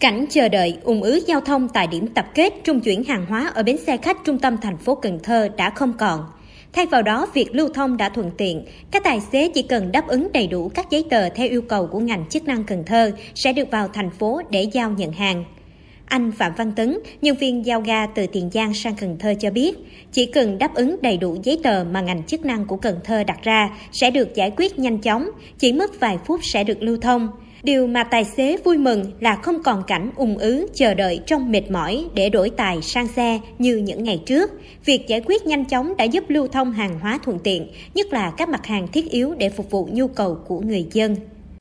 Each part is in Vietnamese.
Cảnh chờ đợi ùn ứ giao thông tại điểm tập kết trung chuyển hàng hóa ở bến xe khách trung tâm thành phố Cần Thơ đã không còn. Thay vào đó, việc lưu thông đã thuận tiện. Các tài xế chỉ cần đáp ứng đầy đủ các giấy tờ theo yêu cầu của ngành chức năng Cần Thơ sẽ được vào thành phố để giao nhận hàng. Anh Phạm Văn Tấn, nhân viên giao ga từ Tiền Giang sang Cần Thơ cho biết, chỉ cần đáp ứng đầy đủ giấy tờ mà ngành chức năng của Cần Thơ đặt ra sẽ được giải quyết nhanh chóng, chỉ mất vài phút sẽ được lưu thông. Điều mà tài xế vui mừng là không còn cảnh ung ứ chờ đợi trong mệt mỏi để đổi tài sang xe như những ngày trước. Việc giải quyết nhanh chóng đã giúp lưu thông hàng hóa thuận tiện, nhất là các mặt hàng thiết yếu để phục vụ nhu cầu của người dân.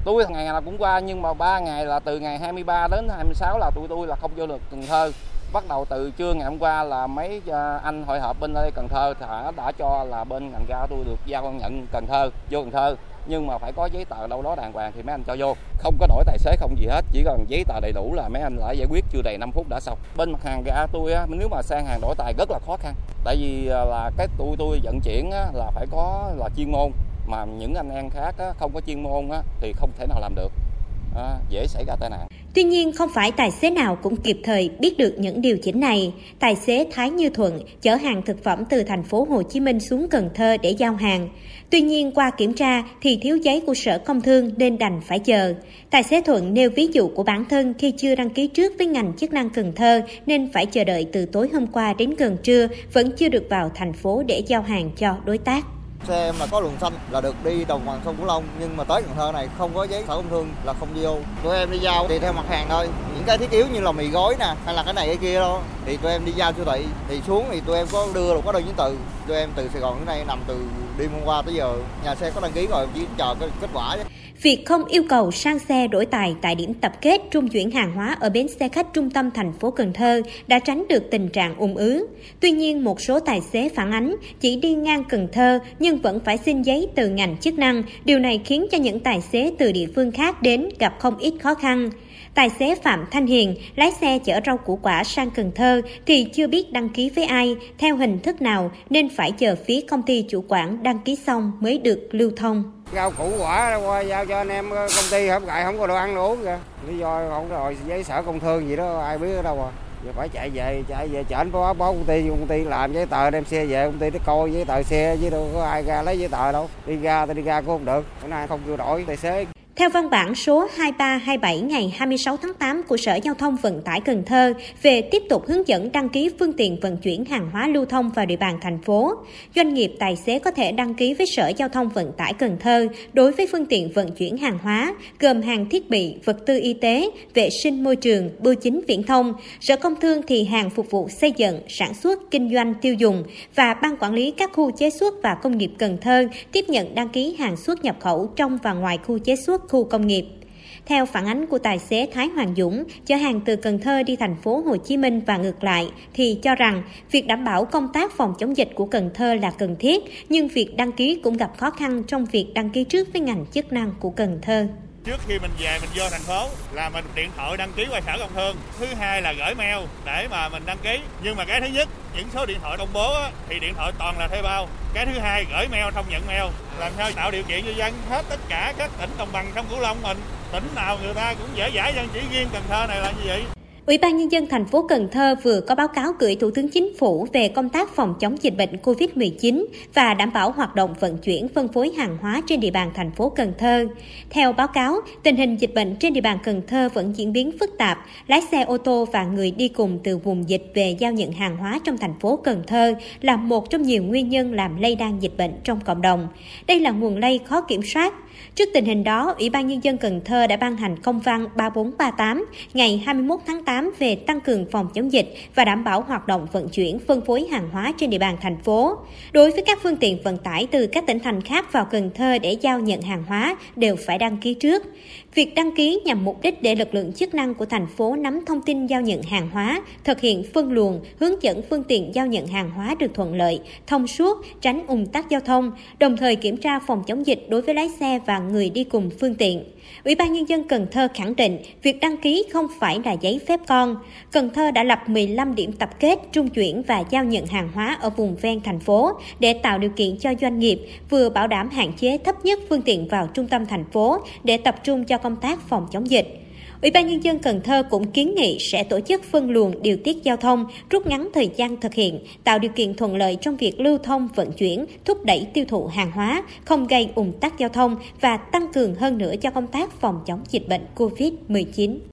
Tôi ngày nào cũng qua nhưng mà 3 ngày là từ ngày 23 đến 26 là tụi tôi là không vô được Cần Thơ. Bắt đầu từ trưa ngày hôm qua là mấy à, anh hội họp bên đây Cần Thơ đã, đã cho là bên ngành ga tôi được giao nhận Cần Thơ, vô Cần Thơ. Nhưng mà phải có giấy tờ đâu đó đàng hoàng thì mấy anh cho vô. Không có đổi tài xế không gì hết chỉ cần giấy tờ đầy đủ là mấy anh lại giải quyết chưa đầy 5 phút đã xong. Bên mặt hàng ga tôi á nếu mà sang hàng đổi tài rất là khó khăn. Tại vì à, là cái tôi tôi vận chuyển á, là phải có là chuyên môn. Mà những anh em khác á, không có chuyên môn á, thì không thể nào làm được. À, dễ xảy ra tai nạn. Tuy nhiên, không phải tài xế nào cũng kịp thời biết được những điều chỉnh này. Tài xế Thái Như Thuận chở hàng thực phẩm từ thành phố Hồ Chí Minh xuống Cần Thơ để giao hàng. Tuy nhiên, qua kiểm tra thì thiếu giấy của Sở Công Thương nên đành phải chờ. Tài xế Thuận nêu ví dụ của bản thân khi chưa đăng ký trước với ngành chức năng Cần Thơ nên phải chờ đợi từ tối hôm qua đến gần trưa vẫn chưa được vào thành phố để giao hàng cho đối tác. Xe mà có luồng xanh là được đi đồng bằng sông Cửu Long, nhưng mà tới Cần Thơ này không có giấy sở công thương là không vô. Tụi em đi giao tùy theo mặt hàng thôi. Cái thiết yếu như là mì gói nè hay là cái này cái kia đâu thì tụi em đi giao siêu thị thì xuống thì tụi em có đưa được có đơn chứng từ. Tụi em từ Sài Gòn đến nay nằm từ đêm hôm qua tới giờ nhà xe có đăng ký rồi chỉ chờ cái kết quả chứ. Việc không yêu cầu sang xe đổi tài tại điểm tập kết trung chuyển hàng hóa ở bến xe khách trung tâm thành phố Cần Thơ đã tránh được tình trạng ùn ứ. Tuy nhiên, một số tài xế phản ánh chỉ đi ngang Cần Thơ nhưng vẫn phải xin giấy từ ngành chức năng. Điều này khiến cho những tài xế từ địa phương khác đến gặp không ít khó khăn. Tài xế Phạm Thanh Hiền lái xe chở rau củ quả sang Cần Thơ thì chưa biết đăng ký với ai, theo hình thức nào nên phải chờ phía công ty chủ quản đăng ký xong mới được lưu thông. Rau củ quả qua giao cho anh em ờ, công ty không gại không có đồ ăn đồ uống kìa. Lý do không rồi giấy sở công thương gì đó ai biết ở đâu à. Giờ phải chạy về, chạy về chở anh báo báo công ty, công ty làm giấy tờ đem xe về, công ty nó coi giấy tờ xe chứ đâu có ai ra lấy giấy tờ đâu. Đi ra thì đi ra cũng không được, bữa nay không kêu đổi tài xế. Theo văn bản số 2327 ngày 26 tháng 8 của Sở Giao thông Vận tải Cần Thơ về tiếp tục hướng dẫn đăng ký phương tiện vận chuyển hàng hóa lưu thông vào địa bàn thành phố, doanh nghiệp tài xế có thể đăng ký với Sở Giao thông Vận tải Cần Thơ đối với phương tiện vận chuyển hàng hóa gồm hàng thiết bị, vật tư y tế, vệ sinh môi trường, bưu chính viễn thông, Sở Công Thương thì hàng phục vụ xây dựng, sản xuất, kinh doanh, tiêu dùng và Ban Quản lý các khu chế xuất và công nghiệp Cần Thơ tiếp nhận đăng ký hàng xuất nhập khẩu trong và ngoài khu chế xuất khu công nghiệp. Theo phản ánh của tài xế Thái Hoàng Dũng, chở hàng từ Cần Thơ đi thành phố Hồ Chí Minh và ngược lại, thì cho rằng việc đảm bảo công tác phòng chống dịch của Cần Thơ là cần thiết, nhưng việc đăng ký cũng gặp khó khăn trong việc đăng ký trước với ngành chức năng của Cần Thơ trước khi mình về mình vô thành phố là mình điện thoại đăng ký qua sở công thương. Thứ hai là gửi mail để mà mình đăng ký. Nhưng mà cái thứ nhất những số điện thoại công bố á, thì điện thoại toàn là thuê bao. Cái thứ hai gửi mail không nhận mail. Làm sao tạo điều kiện cho dân hết tất cả các tỉnh đồng bằng sông cửu long mình tỉnh nào người ta cũng dễ dãi dân chỉ riêng cần thơ này là như vậy. Ủy ban Nhân dân thành phố Cần Thơ vừa có báo cáo gửi Thủ tướng Chính phủ về công tác phòng chống dịch bệnh COVID-19 và đảm bảo hoạt động vận chuyển phân phối hàng hóa trên địa bàn thành phố Cần Thơ. Theo báo cáo, tình hình dịch bệnh trên địa bàn Cần Thơ vẫn diễn biến phức tạp. Lái xe ô tô và người đi cùng từ vùng dịch về giao nhận hàng hóa trong thành phố Cần Thơ là một trong nhiều nguyên nhân làm lây lan dịch bệnh trong cộng đồng. Đây là nguồn lây khó kiểm soát. Trước tình hình đó, Ủy ban Nhân dân Cần Thơ đã ban hành công văn 3438 ngày 21 tháng 8 về tăng cường phòng chống dịch và đảm bảo hoạt động vận chuyển phân phối hàng hóa trên địa bàn thành phố. Đối với các phương tiện vận tải từ các tỉnh thành khác vào Cần Thơ để giao nhận hàng hóa đều phải đăng ký trước. Việc đăng ký nhằm mục đích để lực lượng chức năng của thành phố nắm thông tin giao nhận hàng hóa, thực hiện phân luồng, hướng dẫn phương tiện giao nhận hàng hóa được thuận lợi, thông suốt, tránh ủng tắc giao thông, đồng thời kiểm tra phòng chống dịch đối với lái xe và người đi cùng phương tiện. Ủy ban Nhân dân Cần Thơ khẳng định việc đăng ký không phải là giấy phép con. Cần Thơ đã lập 15 điểm tập kết, trung chuyển và giao nhận hàng hóa ở vùng ven thành phố để tạo điều kiện cho doanh nghiệp vừa bảo đảm hạn chế thấp nhất phương tiện vào trung tâm thành phố để tập trung cho công tác phòng chống dịch. Ủy ban Nhân dân Cần Thơ cũng kiến nghị sẽ tổ chức phân luồng điều tiết giao thông, rút ngắn thời gian thực hiện, tạo điều kiện thuận lợi trong việc lưu thông vận chuyển, thúc đẩy tiêu thụ hàng hóa, không gây ủng tắc giao thông và tăng cường hơn nữa cho công tác phòng chống dịch bệnh COVID-19.